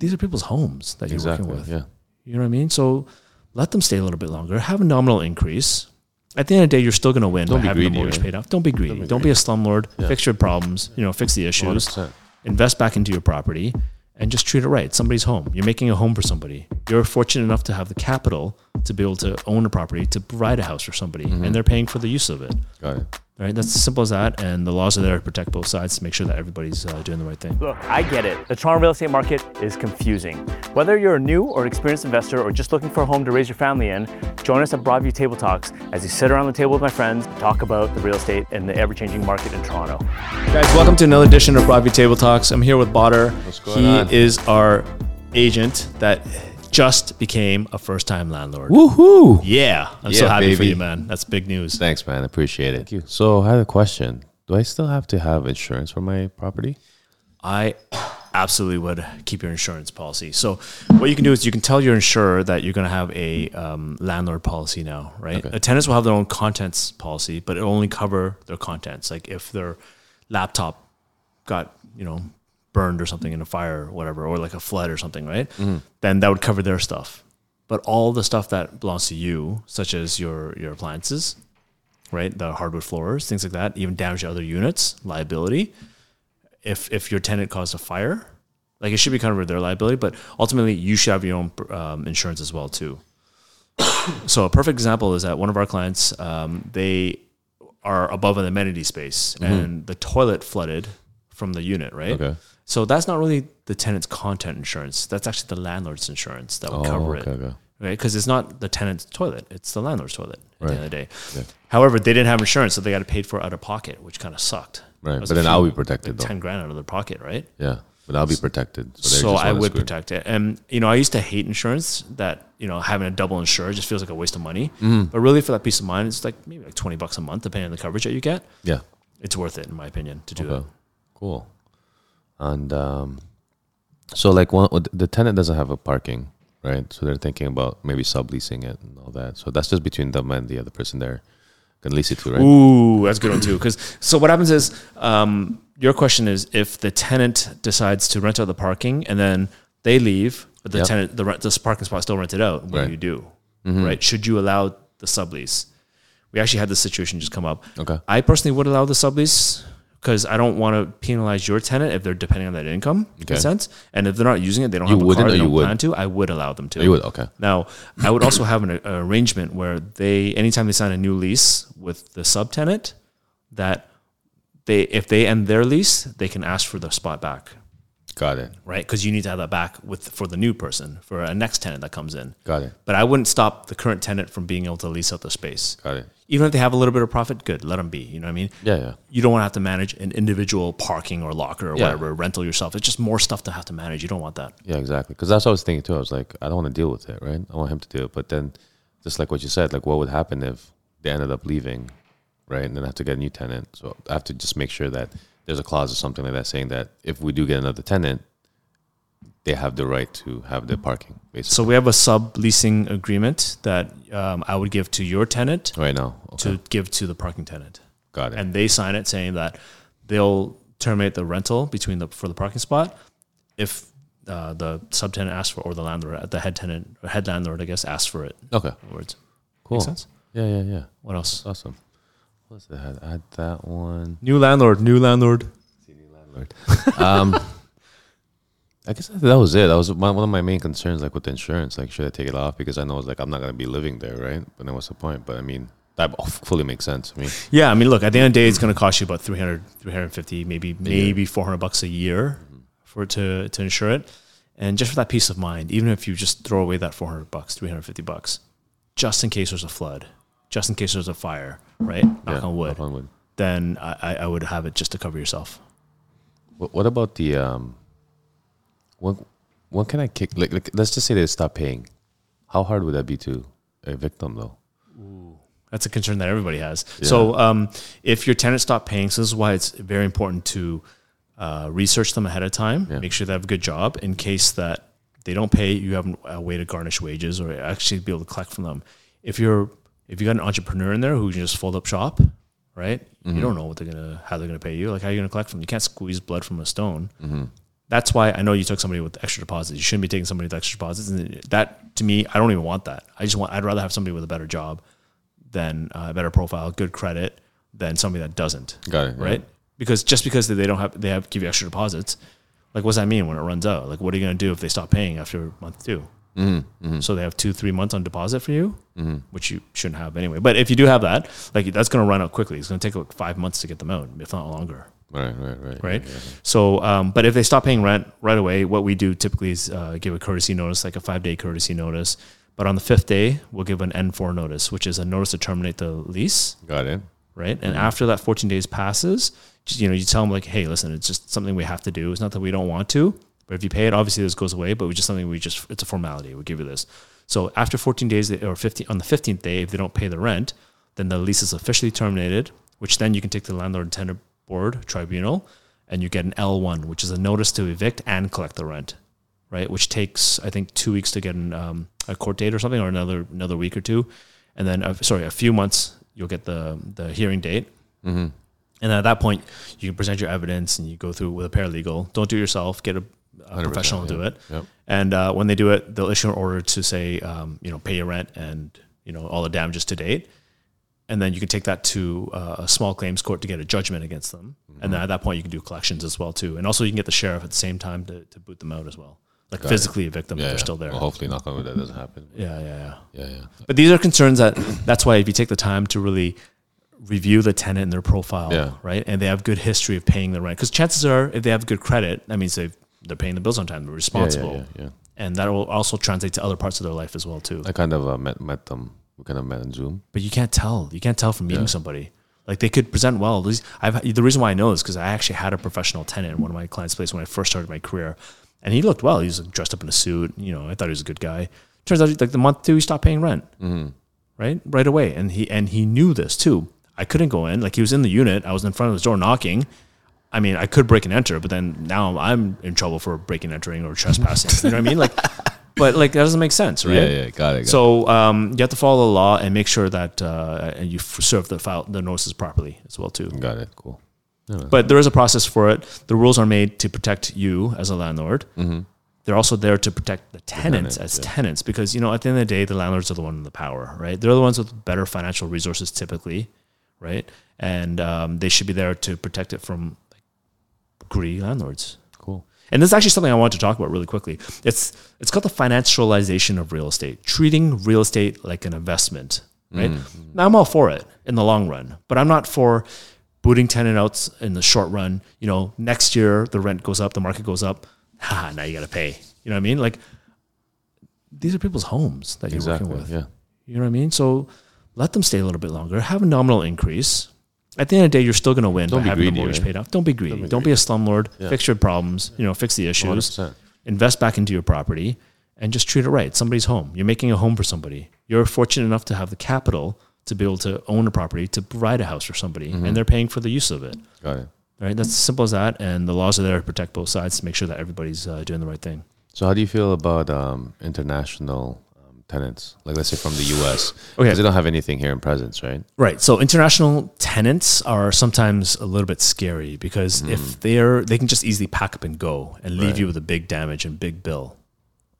these are people's homes that you're Exactly. working with. Yeah. You know what I mean? So let them stay a little bit longer. Have a nominal increase. At the end of the day, you're still going to win Don't by be having greedy, the mortgage right? paid off. Don't be greedy. Don't be, greedy. a slumlord. Yeah. Fix your problems. You know, fix the issues. 100%. Invest back into your property and just treat it right. Somebody's home. You're making a home for somebody. You're fortunate enough to have the capital to be able to own a property to provide a house for somebody, Mm-hmm. and they're paying for the use of it. Got it. Right? That's as simple as that. And the laws are there to protect both sides to make sure that everybody's uh, doing the right thing. Look, I get it. The Toronto real estate market is confusing. Whether you're a new or experienced investor or just looking for a home to raise your family in, join us at Broadview Table Talks as you sit around the table with my friends and talk about the real estate and the ever-changing market in Toronto. Guys, welcome to another edition of Broadview Table Talks. I'm here with Botter. What's going he on? is our agent that just became a first-time landlord. Woohoo! Yeah, I'm so Yeah, happy for baby. you, man. That's big news. Thanks, man. Appreciate it. Thank you. So I had a question. Do I still have to have insurance for my property? I absolutely would keep your insurance policy. So what you can do is you can tell your insurer that you're going to have a um, landlord policy now, right? The tenants will have their own contents policy, but it'll only cover their contents. Like if their laptop got you know burned or something in a fire or whatever, or like a flood or something, right? Then that would cover their stuff. But all the stuff that belongs to you, such as your your appliances, right, the hardwood floors, things like that, even damage to other units, liability. If if your tenant caused a fire, like it should be covered their liability, but ultimately you should have your own um, insurance as well too. so a perfect example is that one of our clients, um, they are above an amenity space and the toilet flooded from the unit, right? Okay. So that's not really the tenant's content insurance. That's actually the landlord's insurance that would Oh, cover okay, it, okay. right? Because it's not the tenant's toilet; it's the landlord's toilet at the end of the day. Yeah. However, they didn't have insurance, so they got it paid for out of pocket, which kind of sucked. Right. But then I'll be protected, like though. ten grand out of their pocket, right? Yeah. But I'll be protected. they're So I would screwed. protect it. And you know, I used to hate insurance that you know having a double insure just feels like a waste of money. Mm-hmm. But really, for that peace of mind, it's like maybe like twenty bucks a month, depending on the coverage that you get. Yeah. It's worth it, in my opinion, to do Okay. it. Cool. And um, so, like, one the tenant doesn't have a parking, right? So they're thinking about maybe subleasing it and all that. So that's just between them and the other person there. Can lease it to, right? Ooh, that's good one too. Because so what happens is, um, your question is if the tenant decides to rent out the parking and then they leave, but the Yep. tenant the rent, this parking spot still rented out. What Right. do you do? Right? Should you allow the sublease? We actually had this situation just come up. Okay. I personally would allow the sublease because I don't want to penalize your tenant if they're depending on that income in Okay. a sense. And if they're not using it, they don't You have a car, they don't would? plan to. I would allow them to. Oh, you would? Okay. Now, I would also have an, an arrangement where they, anytime they sign a new lease with the subtenant, that they, if they end their lease, they can ask for the spot back, Got it. right? Because you need to have that back with for the new person for a next tenant that comes in. Got it. But I wouldn't stop the current tenant from being able to lease out the space. Got it. Even if they have a little bit of profit, good, let them be. You know what I mean? Yeah, yeah. You don't want to have to manage an individual parking or locker or Yeah. whatever rental yourself. It's just more stuff to have to manage. You don't want that. Yeah, exactly. Because that's what I was thinking too. I was like, I don't want to deal with it, right? I want him to do it. But then, just like what you said, like what would happen if they ended up leaving, right? And then I have to get a new tenant. So I have to just make sure that there's a clause or something like that saying that if we do get another tenant, they have the right to have the parking, basically. So we have a subleasing agreement that um, I would give to your tenant right now, okay. to give to the parking tenant, got it. and they sign it saying that they'll terminate the rental between the for the parking spot if uh, the subtenant asks for or the landlord, the head tenant or head landlord, I guess, asks for it. okay, words, cool. Make sense? Yeah, yeah, yeah. What else? That's awesome. What's that? Add that one. New landlord, new landlord. New landlord. um, I guess that was it. That was my, one of my main concerns, like with the insurance. Like, should I take it off because I know it's like I'm not gonna be living there, right? But then what's the point? But I mean, that fully makes sense. I mean, Yeah, I mean, look, at the end of the day, it's going to cost you about 300, 350, maybe maybe 400 bucks a year for to to insure it. And just for that peace of mind, even if you just throw away that 400 bucks, 350 bucks, just in case there's a flood, just in case there's a fire, right? Knock yeah, on wood. knock on wood. Then I, I- I would have it just to cover yourself. What, what about the um? When when can I kick? Like, like, let's just say they stop paying. How hard would that be to a victim, though? That's a concern that everybody has. So um, if your tenant stop paying, so this is why it's very important to uh, research them ahead of time, Yeah. make sure they have a good job in case that they don't pay, you have a way to garnish wages or actually be able to collect from them. If you're if you got an entrepreneur in there who can just fold up shop, right? You don't know what they're gonna how they're gonna pay you. Like how are you gonna collect from? You can't squeeze blood from a stone. That's why I know you took somebody with extra deposits. You shouldn't be taking somebody with extra deposits. And that to me, I don't even want that. I just want. I'd rather have somebody with a better job, than uh, a better profile, good credit, than somebody that doesn't. Got it, yeah. Right? Because just because they don't have, they have give you extra deposits. Like, what does that mean when it runs out? Like, what are you going to do if they stop paying after month 2 Mm-hmm, So they have two, three months on deposit for you, which you shouldn't have anyway. But if you do have that, like that's going to run out quickly. It's going to take like five months to get them out, if not longer Right, right, right. right? So, um, but if they stop paying rent right away, what we do typically is uh, give a courtesy notice, like a five day courtesy notice. But on the fifth day, we'll give an N4 notice, which is a notice to terminate the lease, Got it. right? And after that 14 days passes, you know, you tell them like, hey, listen, it's just something we have to do. It's not that we don't want to, but if you pay it, obviously this goes away. But we just something we just it's a formality. We give you this. So after 14 days or 15 on the 15th day, if they don't pay the rent, then the lease is officially terminated. Which then you can take to the landlord and tenant board tribunal, and you get an L1, which is a notice to evict and collect the rent, right? Which takes I think two weeks to get an, um, a court date or something, or another another week or two, and then uh, sorry, a few months you'll get the the hearing date. Mm-hmm. And at that point, you can present your evidence and you go through with a paralegal. Don't do it yourself. Get a, a professional do yeah. it. Yep. And uh, when they do it, they'll issue an order to say, um, you know, pay your rent and you know all the damages to date. And then you can take that to uh, a small claims court to get a judgment against them. And then at that point, you can do collections as well too. And also, you can get the sheriff at the same time to, to boot them out as well, like physically evict them if they're yeah. still there. Well, hopefully, knock on wood, that doesn't happen. Yeah, yeah, yeah. Yeah, yeah. But these are concerns that that's why if you take the time to really review the tenant and their profile, Yeah. right, and they have good history of paying the rent, because chances are if they have good credit, that means they they're paying the bills on time, they're responsible, yeah, yeah, yeah. and that will also translate to other parts of their life as well too. I kind of uh, met met them. We kind of met on Zoom. But you can't tell. You can't tell from meeting somebody. Like they could present well. I've the reason why I know is because I actually had a professional tenant in one of my clients' place when I first started my career, and he looked well. He was dressed up in a suit. You know, I thought he was a good guy. Turns out, like the month two, he stopped paying rent. Right, right away, and he and he knew this too. I couldn't go in. Like he was in the unit. I was in front of his door knocking. I mean, I could break and enter, but then now I'm in trouble for breaking, entering, or trespassing. you know what I mean? Like, but like that doesn't make sense, right? Yeah, yeah. Got it. Got So um, you have to follow the law and make sure that uh, and you serve the file the notices properly as well too. Got it. Cool. But there is a process for it. The rules are made to protect you as a landlord. They're also there to protect the tenants tenants, as yeah. tenants because you know at the end of the day the landlords are the one in the power, right? They're the ones with better financial resources typically, right? And um, they should be there to protect it from greedy landlords. Cool. And this is actually something I wanted to talk about really quickly. It's it's called the financialization of real estate, treating real estate like an investment. Right mm-hmm. now, I'm all for it in the long run, but I'm not for booting tenant outs in the short run. You know, next year the rent goes up, the market goes up. Ha! Now you got to pay. You know what I mean? Like these are people's homes that you're Exactly. working with. Yeah. You know what I mean? So let them stay a little bit longer. Have a nominal increase. At the end of the day, you're still going to win Don't by be having the mortgage right? paid off. Don't be greedy. Don't be, a slumlord. Fix your problems. You know, fix the issues. 100%. Invest back into your property and just treat it right. It's somebody's home. You're making a home for somebody. You're fortunate enough to have the capital to be able to own a property to provide a house for somebody, Mm-hmm. and they're paying for the use of it. Got it. Right? That's as simple as that. And the laws are there to protect both sides to make sure that everybody's uh, doing the right thing. So, how do you feel about um, international tenants? Like, let's say from the U.S. Okay. Because they don't have anything here in presence, right? Right. So international tenants are sometimes a little bit scary because hmm. if they're they can just easily pack up and go and leave you with a big damage and big bill.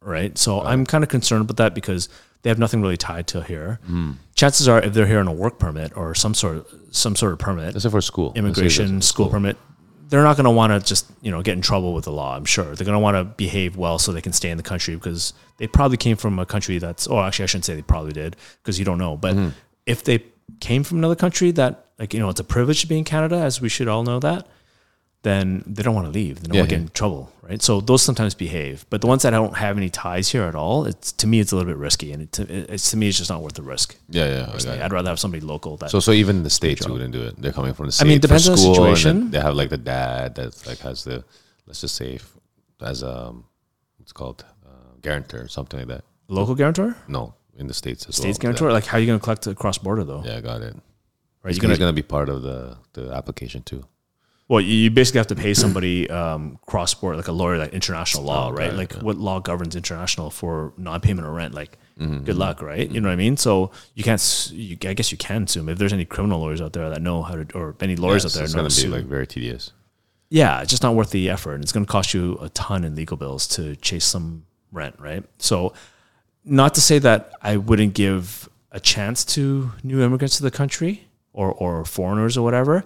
Right. So I'm kind of concerned about that because they have nothing really tied to here. Hmm. Chances are if they're here on a work permit or some sort of some sort of permit, say for school. Immigration, that's school permit, they're not going to want to just you know get in trouble with the law. I'm sure they're going to want to behave well so they can stay in the country because they probably came from a country that's. Oh, actually, I shouldn't say they probably did because you don't know. But Mm-hmm. if they came from another country that like you know it's a privilege to be in Canada, as we should all know that, then they don't want to leave. They don't Yeah, want to get in trouble, right? So those sometimes behave. But the ones that don't have any ties here at all, it's to me it's a little bit risky, and it, to, it's to me it's just not worth the risk. Yeah, yeah. I'd rather have somebody local that. So, so even in the states, you wouldn't do it. They're coming from the states. I mean, it depends on the school, and then situation. They have like the dad that like has the, let's just say, as a, what's called, uh, guarantor or something like that. local guarantor, No, in the states as states well. guarantor. Like how are you going to collect across border though? Yeah, I got it. Right, He's gonna, gonna be part of the the application too. Well, you basically have to pay somebody um, cross border, like a lawyer, like international law, Oh, right? Like what law governs international for non-payment of rent? Like, Mm-hmm, good luck, right? You know what I mean? So you can't. You, I guess you can sue 'em. if there's any criminal lawyers out there that know how to, or any lawyers Yeah, out so there it's that know gonna to be sue. like very tedious. yeah, it's just not worth the effort. And it's going to cost you a ton in legal bills to chase some rent, right? So, not to say that I wouldn't give a chance to new immigrants to the country or, or foreigners or whatever.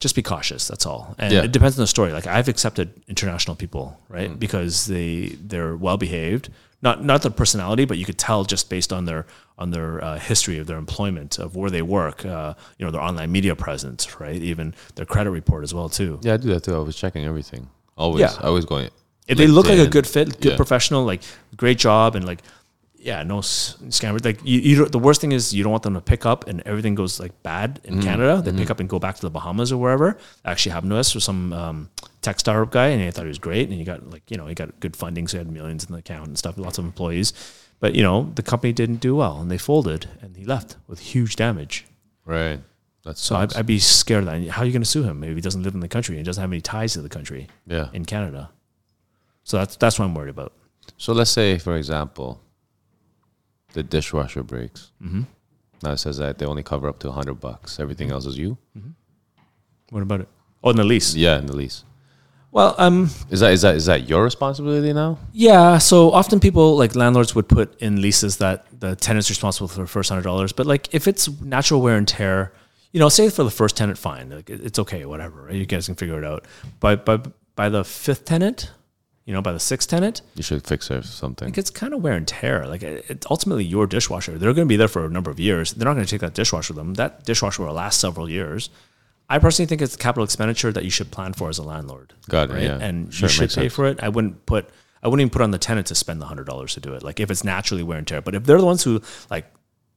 Just be cautious. That's all. And Yeah. it depends on the story. Like I've accepted international people, right? Because they they're well behaved. Not not their personality, but you could tell just based on their on their uh, history of their employment, of where they work, uh, you know, their online media presence, right? Even their credit report as well too. Yeah, I do that too. I was checking everything. Always, Yeah. always going. If they look like a good fit, good Yeah. professional, like great job, and like, yeah, no s- scammers. Like, you, you, don't- the worst thing is you don't want them to pick up and everything goes like bad in Canada. They pick up and go back to the Bahamas or wherever. Actually happened to us with some um, tech startup guy, and he thought he was great, and he got like, you know, he got good funding, so he had millions in the account and stuff, lots of employees. But you know, the company didn't do well, and they folded, and he left with huge damage. Right. That's So I'd, I'd be scared of that. How are you going to sue him if he doesn't live in the country and he doesn't have any ties to the country yeah. in Canada? So that's that's what I'm worried about. So let's say, for example, the dishwasher breaks. Mm-hmm. Now it says that they only cover up to hundred bucks. Everything else is you. What about it? Oh, in the lease. Yeah, in the lease. Well, um, Is that is that is that your responsibility now? yeah. So often people like landlords would put in leases that the tenant's responsible for the first hundred dollars. But like if it's natural wear and tear, you know, say for the first tenant, fine, like it's okay, whatever. Right? You guys can figure it out. But by by the fifth tenant, you know, by the sixth tenant, You should fix it or something. like it's kind of wear and tear. Like it's ultimately your dishwasher. They're going to be there for a number of years. They're not going to take that dishwasher with them. That dishwasher will last several years. I personally think it's capital expenditure that you should plan for as a landlord. Got it, Right? yeah. And Sure, you should pay sense. for it. I wouldn't put. I wouldn't even put on the tenant to spend the hundred dollars to do it. Like if it's naturally wear and tear. But if they're the ones who like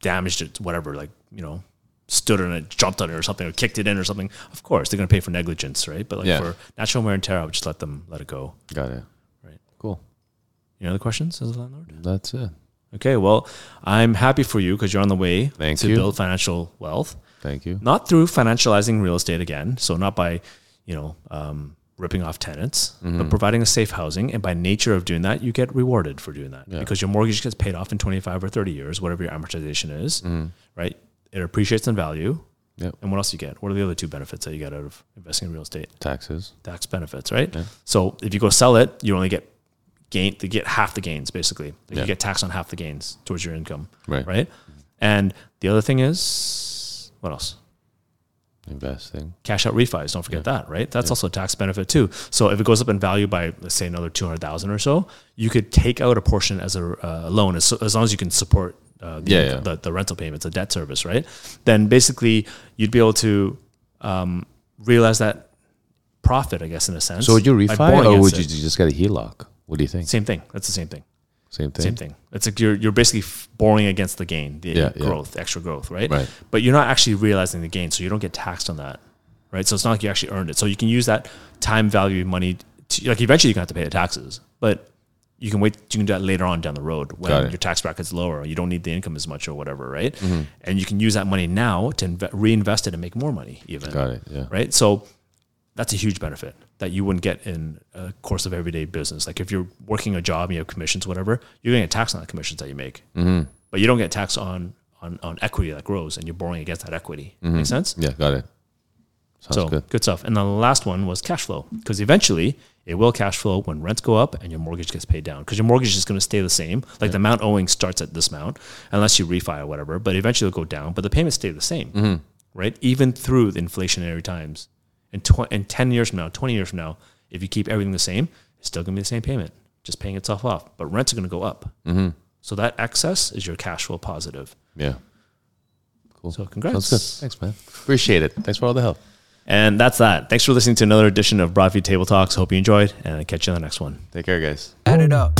damaged it, whatever, like you know, stood on it, jumped on it or something, or kicked it in or something, of course they're going to pay for negligence, right? But like Yeah. for natural wear and tear, I would just let them let it go. Got it. Any other questions as a landlord? That's it. Okay, well, I'm happy for you because you're on the way Thank to you. build financial wealth. Thank you. Not through financializing real estate again, so not by, you know, um, ripping off tenants, Mm-hmm. but providing a safe housing. And by nature of doing that, you get rewarded for doing that because your mortgage gets paid off in 25 or 30 years, whatever your amortization is, Mm-hmm. right? It appreciates in value. Yep. And what else you get? What are the other two benefits that you get out of investing in real estate? Taxes. tax benefits, right? So if you go sell it, you only get gain, they get half the gains basically. Like Yeah. You get taxed on half the gains towards your income, Right. right? And the other thing is what else? Investing. Cash out refis. Don't forget that, right? That's also a tax benefit too. So if it goes up in value by let's say another two hundred thousand or so, you could take out a portion as a uh, loan as, as long as you can support uh, the, Yeah, yeah. The, the rental payments, the debt service, right? Then basically you'd be able to um, realize that profit, I guess, in a sense. So would you refi or would against you just get a HELOC? What do you think? Same thing. That's the same thing. Same thing. Same thing. It's like you're you're basically f- borrowing against the gain, the Yeah, yeah. growth, extra growth, right? Right. But you're not actually realizing the gain, so you don't get taxed on that, right? So it's not like you actually earned it. So you can use that time value money. To, like eventually, you can have to pay the taxes, but you can wait. You can do that later on down the road when. Mm-hmm. your tax bracket's lower. Or you don't need the income as much or whatever, right? And you can use that money now to inve- reinvest it and make more money, even Got it. Yeah. right? So that's a huge benefit that you wouldn't get in a course of everyday business. Like if you're working a job and you have commissions, whatever, you're going to get taxed on the commissions that you make, mm-hmm. but you don't get taxed on, on on equity that grows, and you're borrowing against that equity. Make sense? Yeah. Got it. Sounds so good. stuff. And then the last one was cash flow because eventually it will cash flow when rents go up and your mortgage gets paid down because your mortgage is going to stay the same. Like the amount owing starts at this amount unless you refi or whatever, but eventually it'll go down. But the payments stay the same, Mm-hmm. right? Even through the inflationary times. In, tw- in 10 years from now, 20 years from now, if you keep everything the same, it's still going to be the same payment, just paying itself off. But rents are going to go up. Mm-hmm. So that excess is your cash flow positive. Yeah. Cool. So congrats. Sounds good. Thanks, man. Appreciate it. Thanks for all the help. And that's that. Thanks for listening to another edition of Broadview Table Talks. Hope you enjoyed, and I'll catch you on the next one. Take care, guys. Add it up.